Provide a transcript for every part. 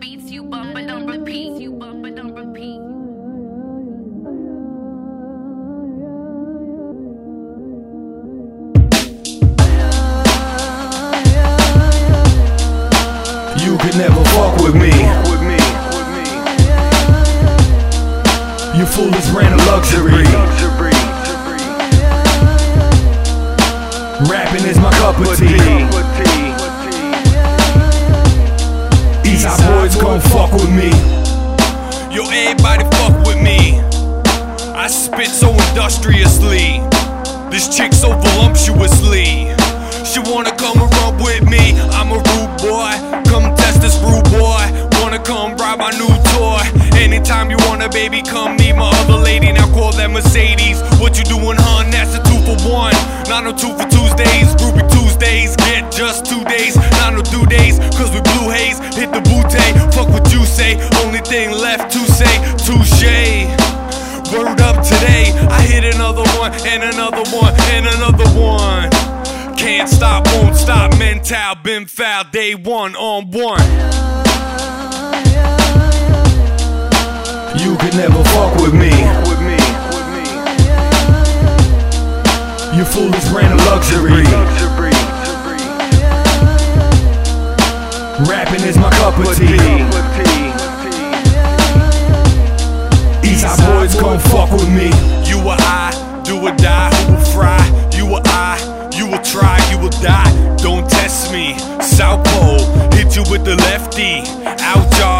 beats you bump but don't repeat. You bump but don't repeat. You could never fuck with me. You foolish ran of luxury. Rapping is my cup of tea. Eastside boys gon' fuck with me. Yo, everybody fuck with me. I spit so industriously. This chick so voluptuously. She wanna come and rub with me. I'm a rude boy. Come test this rude boy. Wanna come ride my new toy. Anytime you wanna, baby, come meet my other lady. Now call that Mercedes. What you doing, hun? That's a two for one. Not no two for Tuesdays. Tuesdays. Get just two days. Not no due days. Cause we blue haze. Hit the bootay. Fuck what you say. Only thing left to say. Touche. Word up today, I hit another one, and another one, and another one. Can't stop, won't stop, mental, been foul, day one on one. You could never tea. Eastside boys gon' fuck with me. You or I, do or die, who will fry? You or I, you will try, you will die. Don't test me. South Pole, hit you with the lefty. Out y'all,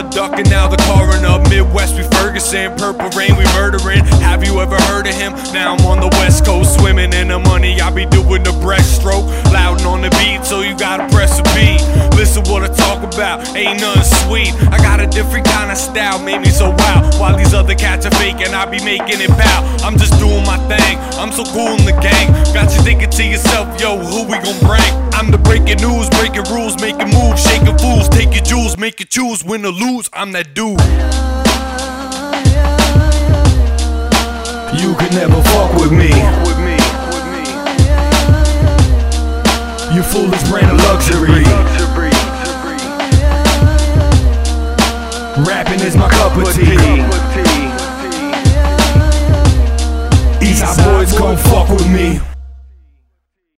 Florida, ducking out the coroner. Midwest, we Ferguson, purple rain, we murdering. Have you ever heard of him? Now I'm on the West Coast, swimming in the money. I be doing the breaststroke, loud on the beat, so you gotta press a beat. Listen what I talk about, ain't nothing sweet. I got a different kind of style, made me so wild. While these other cats are faking, I be making it bow. I'm just doing my thing, I'm so cool in the gang. Got you thinking to yourself, yo, who we gon' bring? I'm the breaking news, make you choose, win or lose. I'm that dude. You could never fuck with me. You foolish brand of luxury. Rapping is my cup of tea. Eastside boys gon' fuck with me.